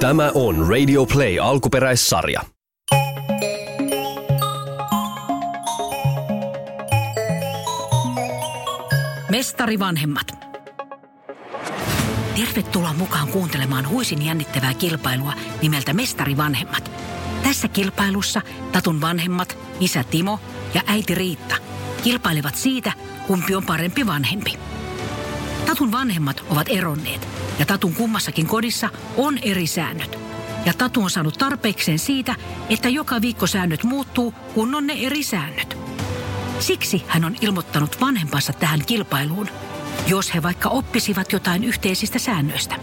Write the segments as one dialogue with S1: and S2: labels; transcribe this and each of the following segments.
S1: Tämä on Radio Play alkuperäissarja.
S2: Mestari vanhemmat. Tervetuloa mukaan kuuntelemaan huisin jännittävää kilpailua nimeltä Mestari vanhemmat. Tässä kilpailussa Tatun vanhemmat, isä Timo ja äiti Riitta, kilpailevat siitä, kumpi on parempi vanhempi. Tatun vanhemmat ovat eronneet ja Tatun kummassakin kodissa on eri säännöt. Ja Tatu on saanut tarpeekseen siitä, että joka viikko säännöt muuttuu, kun on ne eri säännöt. Siksi hän on ilmoittanut vanhempansa tähän kilpailuun, jos he vaikka oppisivat jotain yhteisistä säännöistä.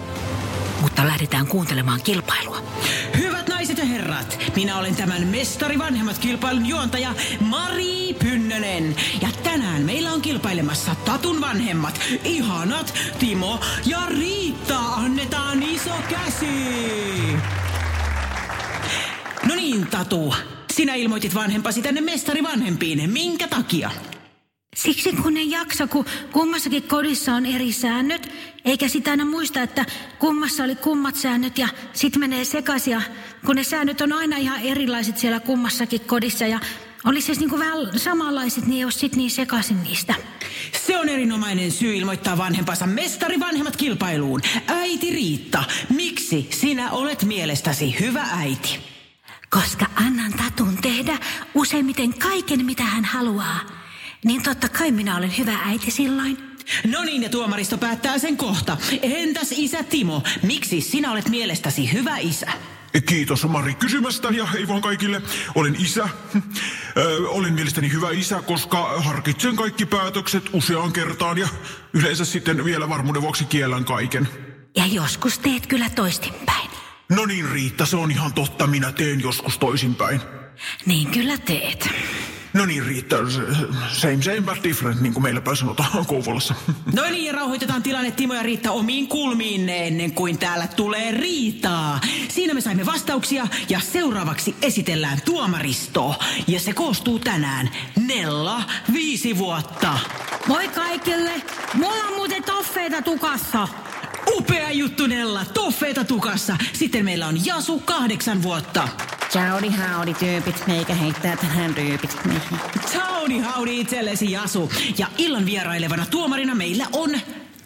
S2: Mutta lähdetään kuuntelemaan kilpailua.
S3: Hyvät naiset ja herrat, minä olen tämän Mestari Vanhemmat kilpailun juontaja Mari Pynnönen. Tänään meillä on kilpailemassa Tatun vanhemmat, ihanat Timo ja Riitta. Annetaan iso käsi. No niin, Tatu. Sinä ilmoitit vanhempasi tänne Mestari Vanhempiin. Minkä takia?
S4: Siksi kun ne jaksa, kun kummassakin kodissa on eri säännöt, eikä sitä aina muista, että kummassa oli kummat säännöt ja sit menee sekaisin. Ja kun ne säännöt on aina ihan erilaiset siellä kummassakin kodissa ja olisi se niinku vähän samanlaiset, niin ei ole sit niin sekaisin niistä.
S3: Se on erinomainen syy ilmoittaa vanhempansa Mestari Vanhemmat kilpailuun. Äiti Riitta, miksi sinä olet mielestäsi hyvä äiti?
S4: Koska annan Tatun tehdä useimmiten kaiken, mitä hän haluaa. Niin totta kai minä olen hyvä äiti silloin.
S3: No niin, ja tuomaristo päättää sen kohta. Entäs isä Timo, miksi sinä olet mielestäsi hyvä isä?
S5: Kiitos Mari kysymästä ja hei vaan kaikille. Olen isä. Ö, olen mielestäni hyvä isä, koska harkitsen kaikki päätökset useaan kertaan ja yleensä sitten vielä varmuuden vuoksi kiellän kaiken.
S4: Ja joskus teet kyllä toistinpäin.
S5: No niin Riitta, se on ihan totta. Minä teen joskus toisinpäin.
S4: Niin kyllä teet.
S5: No niin Riitta, same same but different, niin kuin meillä päin sanotaan Kouvolassa.
S3: No niin, ja rauhoitetaan tilanne Timo ja Riitta omiin kulmiin ennen kuin täällä tulee riitaa. Siinä me saimme vastauksia ja seuraavaksi esitellään tuomaristo. Ja se koostuu tänään Nella viisi vuotta.
S4: Moi kaikille! Mulla on muuten toffeita tukassa.
S3: Upea juttu Nella, toffeita tukassa. Sitten meillä on Jasu kahdeksan vuotta.
S6: Howdy howdy tyypit, meikä heittää tänään ryypit.
S3: Howdy howdy itsellesi Jasu. Ja illan vierailevana tuomarina meillä on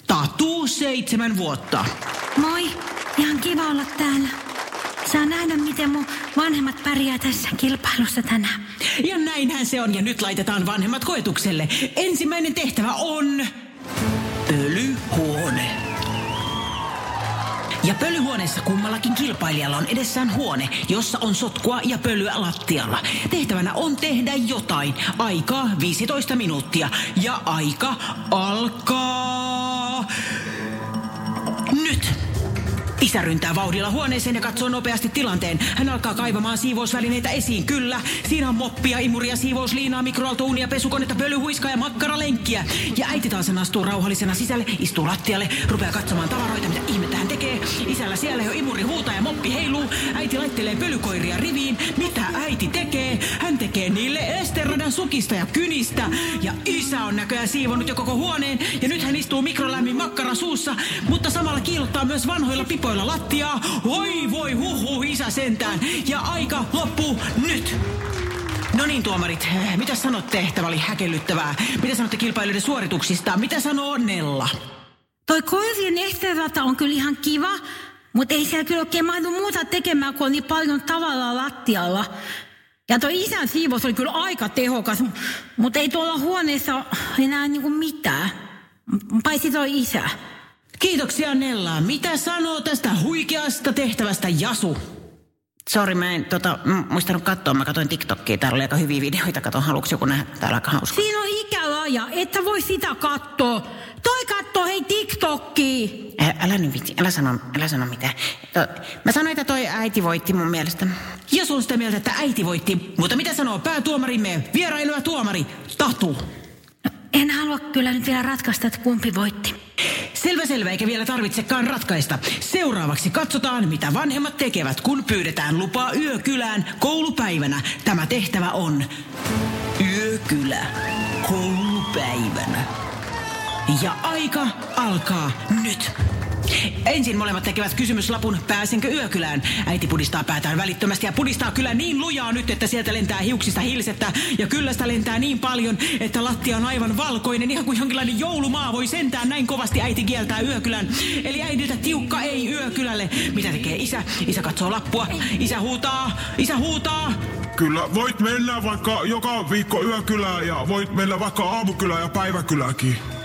S3: Tatu seitsemän vuotta.
S4: Moi, ihan kiva olla täällä. Saa nähdä, miten mun vanhemmat pärjää tässä kilpailussa tänään.
S3: Ja näinhän se on, ja nyt laitetaan vanhemmat koetukselle. Ensimmäinen tehtävä on... Ja pölyhuoneessa kummallakin kilpailijalla on edessään huone, jossa on sotkua ja pölyä lattialla. Tehtävänä on tehdä jotain. Aikaa 15 minuuttia. Ja aika alkaa... Nyt! Isä ryntää vauhdilla huoneeseen ja katsoo nopeasti tilanteen. Hän alkaa kaivamaan siivousvälineitä esiin. Kyllä, siinä on moppia, imuria, siivousliinaa, mikroaaltouunia, pesukonetta, pölyhuiskaa ja makkaralenkkiä. Ja äiti taas astuu rauhallisena sisälle, istuu lattialle, rupeaa katsomaan tavaroita, mitä ihmettä. Isällä siellä jo imuri huutaa ja moppi heiluu. Äiti laittelee pölykoiria riviin. Mitä äiti tekee? Hän tekee niille esteradan sukista ja kynistä. Ja isä on näköjään siivonut jo koko huoneen. Ja nyt hän istuu mikrolämmin makkara suussa, mutta samalla kiilottaa myös vanhoilla pipoilla lattiaa. Oi voi huhu isä sentään. Ja aika loppuu nyt. No niin, tuomarit, mitä sanot tehtävä oli häkellyttävää? Mitä sanotte kilpailijoiden suorituksista? Mitä sanoo Nella?
S4: Toi koirien ehterata on kyllä ihan kiva, mutta ei siellä kyllä oikein mahdu muuta tekemään, kun on niin paljon tavallaan lattialla. Ja toi isän siivous oli kyllä aika tehokas, mutta ei tuolla huoneessa enää niinku mitään. Paitsi toi isä.
S3: Kiitoksia Nella. Mitä sanoo tästä huikeasta tehtävästä Jasu?
S6: Sori, mä en tota, muistanut katsoa. Mä katsoin TikTokia. Täällä oli aika hyviä videoita. Katon, haluatko joku nähdä? Täällä aika hauska.
S4: Siinä on ikälaja, että voi sitä katsoa. Toi kattoo hei TikTokia.
S6: Ä, älä sano, älä sano mitään. To, mä sanoin, että toi äiti voitti mun mielestä.
S3: Jasu on sitä mieltä, että äiti voitti. Mutta mitä sanoo päätuomarimme, vieraileva tuomari, Tatu?
S4: En halua kyllä nyt vielä ratkaista, että kumpi voitti.
S3: Selvä selvä, eikä vielä tarvitsekaan ratkaista. Seuraavaksi katsotaan, mitä vanhemmat tekevät, kun pyydetään lupaa yökylään koulupäivänä. Tämä tehtävä on yökylä koulupäivänä. Ja aika alkaa nyt. Ensin molemmat tekevät kysymyslapun, pääsenkö yökylään. Äiti pudistaa päätään välittömästi ja pudistaa kyllä niin lujaa nyt, että sieltä lentää hiuksista hilsettä. Ja kyllä sitä lentää niin paljon, että lattia on aivan valkoinen, ihan kuin jonkinlainen joulumaa voi sentään näin kovasti äiti kieltää yökylän. Eli äidiltä tiukka ei yökylälle. Mitä tekee isä? Isä katsoo lappua. Isä huutaa, isä huutaa.
S5: Kyllä, voit mennä vaikka joka viikko yökylään ja voit mennä vaikka aamukylään ja päiväkyläänkin.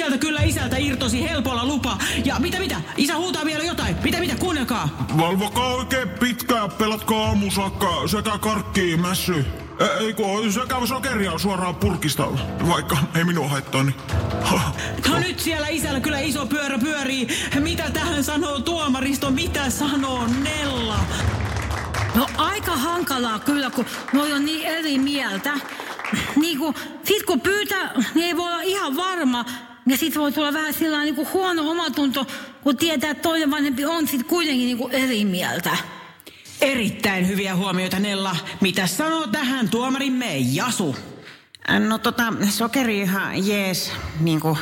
S3: Sieltä kyllä isältä irtosi helpolla lupa. Ja mitä mitä? Isä huutaa vielä jotain. Mitä mitä? Kuunnelkaa.
S5: Valvokaa oikein pitkään, pelatkaa aamusakka sekä karkki mässy. E- Ei kun sekä sokeria suoraan purkista, vaikka ei minua haittaa, niin...
S3: No nyt siellä isällä kyllä iso pyörä pyörii. Mitä tähän sanoo tuomaristo? Mitä sanoo Nella?
S4: No aika hankalaa kyllä, kun noi on niin eri mieltä. Niin kuin, sit kun pyytää, niin ei voi olla ihan varma. Ja sit voi tulla vähän sillä niin kuin huono omatunto, kun tietää, että toinen vanhempi on sit kuitenkin niin kuin eri mieltä.
S3: Erittäin hyviä huomioita Nella. Mitä sanoo tähän tuomarimme Jasu?
S6: No tota, sokeri ihan jees, niinku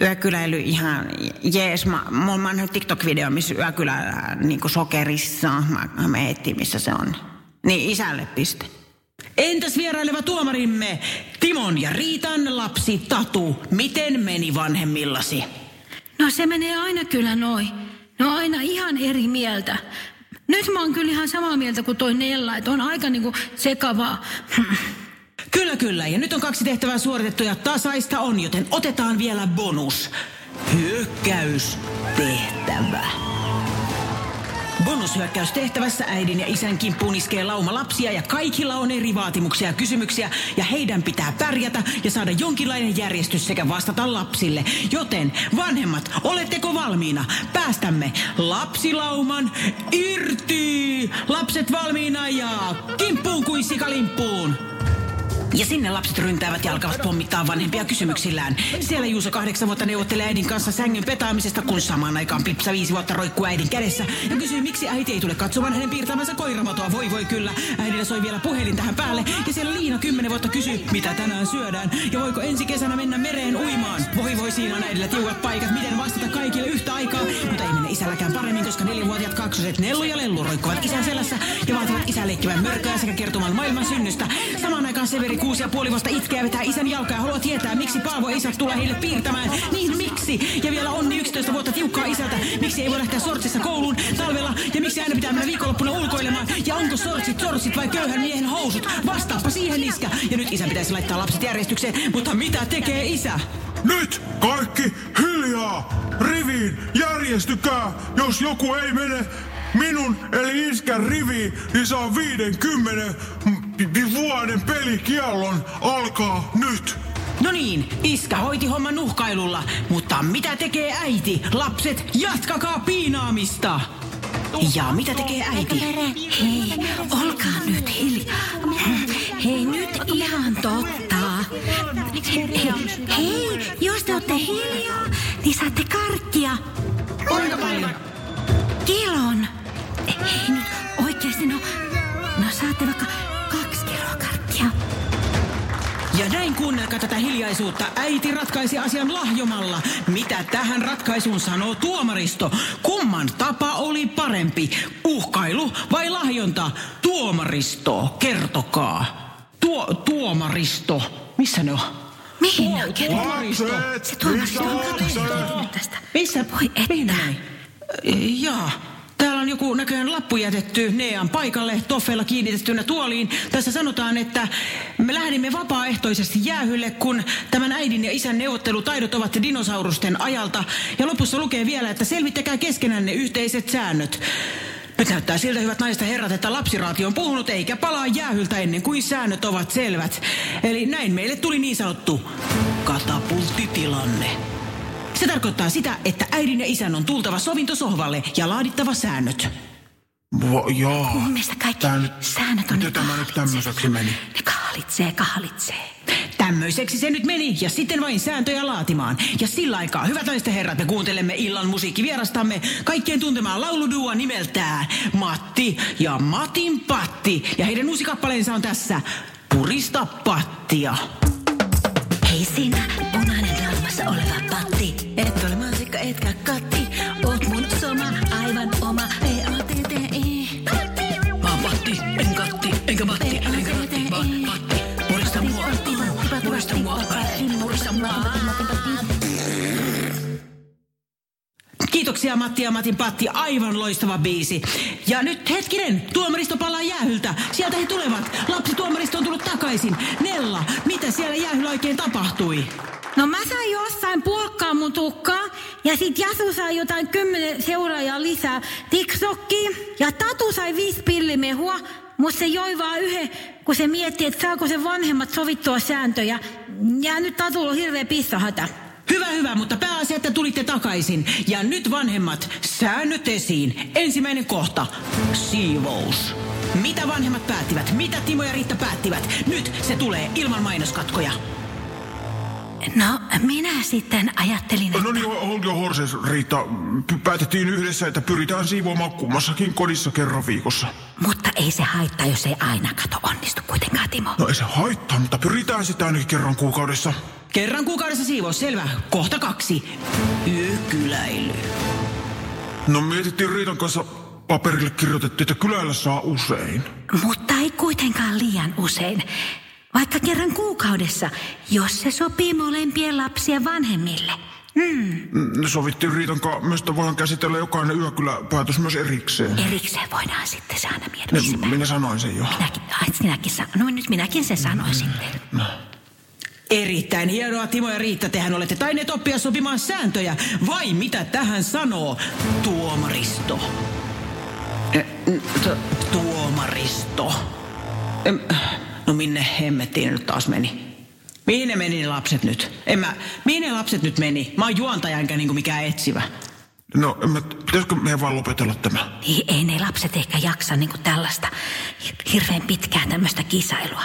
S6: yökyläily ihan jees. Mä, mulla on nähnyt TikTok-video, missä yökylä niinku sokerissa. Mä, mä etsin, missä se on. Niin isälle piste.
S3: Entäs vieraileva tuomarimme Timon ja Riitan lapsi Tatu? Miten meni vanhemmillasi?
S4: No se menee aina kyllä noin. No aina ihan eri mieltä. Nyt mä oon kyllä ihan samaa mieltä kuin toi Nella, että on aika niinku sekavaa.
S3: Kyllä, kyllä. Ja nyt on kaksi tehtävää suoritettu ja tasaista on, joten otetaan vielä bonus. Hyökkäystehtävä. Bonushyökkäystehtävässä äidin ja isän kimppuun iskee lauma lapsia ja kaikilla on eri vaatimuksia ja kysymyksiä ja heidän pitää pärjätä ja saada jonkinlainen järjestys sekä vastata lapsille. Joten vanhemmat, oletteko valmiina? Päästämme lapsilauman irti! Lapset valmiina ja kimppuun kuin sikalimppuun! Ja sinne lapset ryntäävät ja alkavat pommittaa vanhempia kysymyksillään. Siellä Juuso kahdeksan vuotta neuvottelee äidin kanssa sängyn petaamisesta, kun samaan aikaan Pipsa viisi vuotta roikkuu äidin kädessä. Ja kysyy, miksi äiti ei tule katsomaan hänen piirtämänsä koiramatoa. Voi voi kyllä. Äidillä soi vielä puhelin tähän päälle. Ja siellä Liina kymmenen vuotta kysyy, mitä tänään syödään. Ja voiko ensi kesänä mennä mereen uimaan. Voi voi, siinä on äidillä tiukat paikat. Miten vastata kaikille yhtä aikaa. Mutta ei mene isälläkään paremmin, koska nelivuotiaat kaksoset Nellu ja Lellu roikkuvat isän selässä ja vaativat isän leikkivän mörköä sekä kertomaan maailman synnystä. Samaan aikaan Severi kuusi ja puoli vuotta itkeä vetää isän jalkaa ja haluaa tietää, miksi Paavo ei saa tulla heille piirtämään. Niin miksi? Ja vielä Onni 11 vuotta tiukkaa isältä. Miksi ei voi lähteä sortsissa kouluun talvella? Ja miksi aina pitää mennä viikonloppuna ulkoilemaan? Ja onko sortsit sortsit vai köyhän miehen housut? Vastaappa siihen iskä. Ja nyt isä pitäisi laittaa lapset järjestykseen. Mutta mitä tekee isä?
S5: Nyt kaikki hiljaa! Riviin järjestykää! Jos joku ei mene minun eli iskän riviin, niin saa 50 vuoden pelikiellon alkaa nyt.
S3: No niin, iskä hoiti homman nuhkailulla, mutta mitä tekee äiti? Lapset, jatkakaa piinaamista! Ja mitä tekee äiti?
S4: Hei, olkaa nyt hiljaa. Hei, nyt ihan totta. Hei, hei, jos te olette hiljaa, niin saatte karkkia.
S3: Kuinka paljon?
S4: Kilon. Hei nyt oikeasti, no, no saatte vaikka
S3: kuunnelkaa tätä hiljaisuutta. Äiti ratkaisi asian lahjomalla. Mitä tähän ratkaisuun sanoo tuomaristo? Kumman tapa oli parempi? Uhkailu vai lahjonta? Tuomaristo, kertokaa. Tuo, tuomaristo. Missä ne on?
S4: Mihin ne on
S3: Tuomaristo.
S4: Se tuomaristo on tästä.
S3: Missä?
S4: Voi että.
S3: Jaa. Täällä on joku näköjään lappu jätetty Nean paikalle toffeella kiinnitettynä tuoliin. Tässä sanotaan, että me lähdimme vapaaehtoisesti jäähylle, kun tämän äidin ja isän neuvottelutaidot ovat dinosaurusten ajalta. Ja lopussa lukee vielä, että selvittäkää keskenänne yhteiset säännöt. Nyt näyttää siltä, hyvät naiset ja herrat, että lapsiraati on puhunut eikä palaa jäähyltä ennen kuin säännöt ovat selvät. Eli näin meille tuli niin sanottu katapulttitilanne. Se tarkoittaa sitä, että äidin ja isän on tultava sovintosohvalle ja laadittava säännöt.
S5: Vo, joo.
S4: Mun mielestä kaikki
S5: Tää nyt,
S4: säännöt on ne
S5: tämä nyt tämmöiseksi meni?
S4: Ne kahlitsee, kahlitsee.
S3: Tämmöiseksi se nyt meni ja sitten vain sääntöjä laatimaan. Ja sillä aikaa, hyvät naiset herrat, me kuuntelemme illan musiikkivierastamme kaikkien tuntemaan lauludua nimeltään Matti ja Matin Patti. Ja heidän uusi kappaleensa on tässä Purista pattia.
S4: Hei sinä, punainen naamassa oleva patti.
S3: Et ole mansikka
S4: etkä katti. Oot mun soma, aivan oma, P-A-T-T-I.
S3: Mä oon Patti, en Katti, enkä Matti, enkä Ratti, vaan Patti. Murista mua, murista mua, murista mua. Kiitoksia Matti ja Matin Patti, aivan loistava biisi. Ja nyt hetkinen, tuomaristo palaa jäähyltä. Sieltä he tulevat. Lapsi tuomaristo on tullut takaisin. Nella, mitä siellä jäähyllä oikein tapahtui?
S4: No mä sain jossain puokkaa mun tukkaa ja sit Jasu sai jotain kymmenen seuraajaa lisää TikTokkiin ja Tatu sai viisi pillimehua, mutta se joi vaan yhden, kun se mietti, että saako se vanhemmat sovittua sääntöjä. Ja nyt Tatulla on hirveä pissahätä.
S3: Hyvä, hyvä, mutta pääasia, että tulitte takaisin. Ja nyt vanhemmat, säännöt esiin. Ensimmäinen kohta, siivous. Mitä vanhemmat päättivät? Mitä Timo ja Riitta päättivät? Nyt se tulee ilman mainoskatkoja.
S4: No, minä sitten ajattelin, että...
S5: No niin, Holgi ja Horses, Riitta, päätettiin yhdessä, että pyritään siivoamaan kummassakin kodissa kerran viikossa.
S4: Mutta ei se haittaa, jos ei aina kato onnistu kuitenkaan, Timo.
S5: No ei se haittaa, mutta pyritään sitä ainakin kerran kuukaudessa.
S3: Kerran kuukaudessa siivous, selvä. Kohta kaksi, yökyläily.
S5: No mietittiin Riitan kanssa paperille kirjoitettiin, että kyläillä saa usein.
S4: Mutta ei kuitenkaan liian usein. Vaikka kerran kuukaudessa, jos se sopii molempien lapsien vanhemmille. Hmm,
S5: Mm, Sovittiin Riitan kanssa myös, voidaan käsitellä jokainen yökyläpäätös myös erikseen.
S4: erikseen voidaan sitten
S5: Ne,
S4: mieluummin.
S5: minä sanoin sen jo.
S4: Minäkin, ai, sinäkin sa- no nyt minäkin sen sanoin sitten.
S3: Erittäin hienoa, Timo ja Riitta, tehän olette tainneet oppia sopimaan sääntöjä. Vai mitä tähän sanoo tuomaristo? Tuomaristo. Em, No minne hemmettiin nyt taas meni? Mihin ne meni ne lapset nyt? En mä, mihin ne lapset nyt meni? Mä oon juontaja enkä niinku mikään etsivä.
S5: No, en mä, pitäisikö meidän vaan lopetella tämä?
S4: Niin ei ne lapset ehkä jaksa niin kuin tällaista hir- hirveän pitkää tämmöistä kisailua.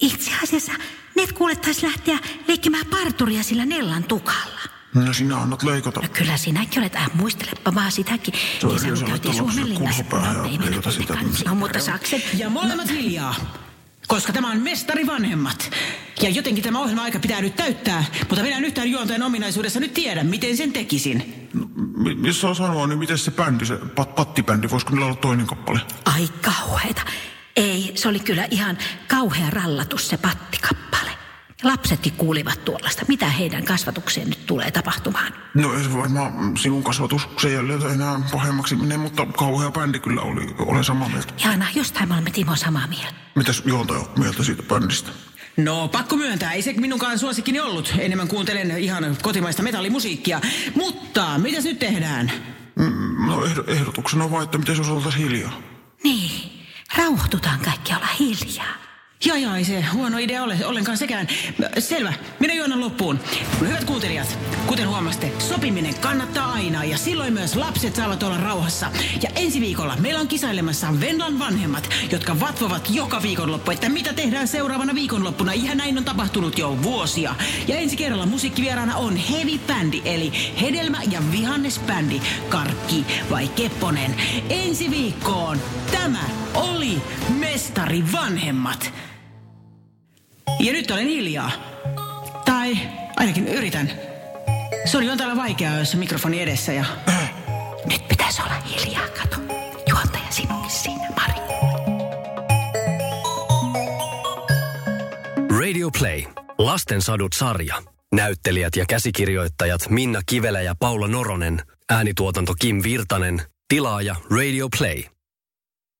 S4: Itse asiassa ne kuulettais lähteä leikkimään parturia sillä Nellan tukalla.
S5: No sinä annat leikata.
S4: No kyllä sinäkin olet, äh, muistelepa vaan sitäkin.
S5: Se on
S4: Kesän
S5: hyvä,
S4: käytiin
S5: että lapset
S4: Suomenlinnassa.
S5: kurssupäähän
S4: No,
S5: ja
S4: ei mennä
S5: sitä.
S4: No mutta sakset.
S3: Ja molemmat hiljaa. Koska tämä on mestari vanhemmat. Ja jotenkin tämä ohjelma-aika pitää nyt täyttää, mutta minä en yhtään juontajan ominaisuudessa nyt tiedä, miten sen tekisin.
S5: M- jos saa sanoa, niin miten se bändi, se pat, pattibändi, voisiko niillä olla toinen kappale?
S4: Ai kauheeta. Ei, se oli kyllä ihan kauhea rallatus se pattikappale. Lapsetkin kuulivat tuollaista. Mitä heidän kasvatukseen nyt tulee tapahtumaan?
S5: No ei se varmaan sinun kasvatuksen jälleen enää pahemmaksi mene, mutta kauhea bändi kyllä oli, olen samaa mieltä.
S4: Jaana, jostain me olemme Timo samaa mieltä.
S5: Mitäs juontaja on mieltä siitä bändistä?
S3: No, pakko myöntää, ei se minunkaan suosikkini ollut. Enemmän kuuntelen ihan kotimaista metallimusiikkia. Mutta, mitäs nyt tehdään?
S5: Mm, No ehdo, ehdotuksena on vaan, että miten jos oltaisiin hiljaa.
S4: Niin, rauhoitutaan kaikki olla hiljaa.
S3: Jaa, jaa, ei se huono idea ole ollenkaan sekään. Selvä, minä juonan loppuun. Hyvät kuuntelijat, kuten huomasitte, sopiminen kannattaa aina ja silloin myös lapset saavat olla rauhassa. Ja ensi viikolla meillä on kisailemassa Venlan vanhemmat, jotka vatvovat joka viikonloppu, että mitä tehdään seuraavana viikonloppuna. Ihan näin on tapahtunut jo vuosia. Ja ensi kerralla musiikkivieraana on Heavy Bändi, eli Hedelmä- ja Vihannesbändi, Karkki vai Kepponen. Ensi viikkoon tämä oli Mestari Vanhemmat. Ja nyt olen hiljaa. Tai ainakin yritän. Se on täällä vaikeaa, jos on mikrofoni edessä ja...
S4: Nyt pitäisi olla hiljaa, kato. Juontaja sinunkin siinä, Mari.
S1: Radio Play. Lastensadut sarja. Näyttelijät ja käsikirjoittajat Minna Kivelä ja Paula Noronen. Äänituotanto Kim Virtanen. Tilaaja Radio Play.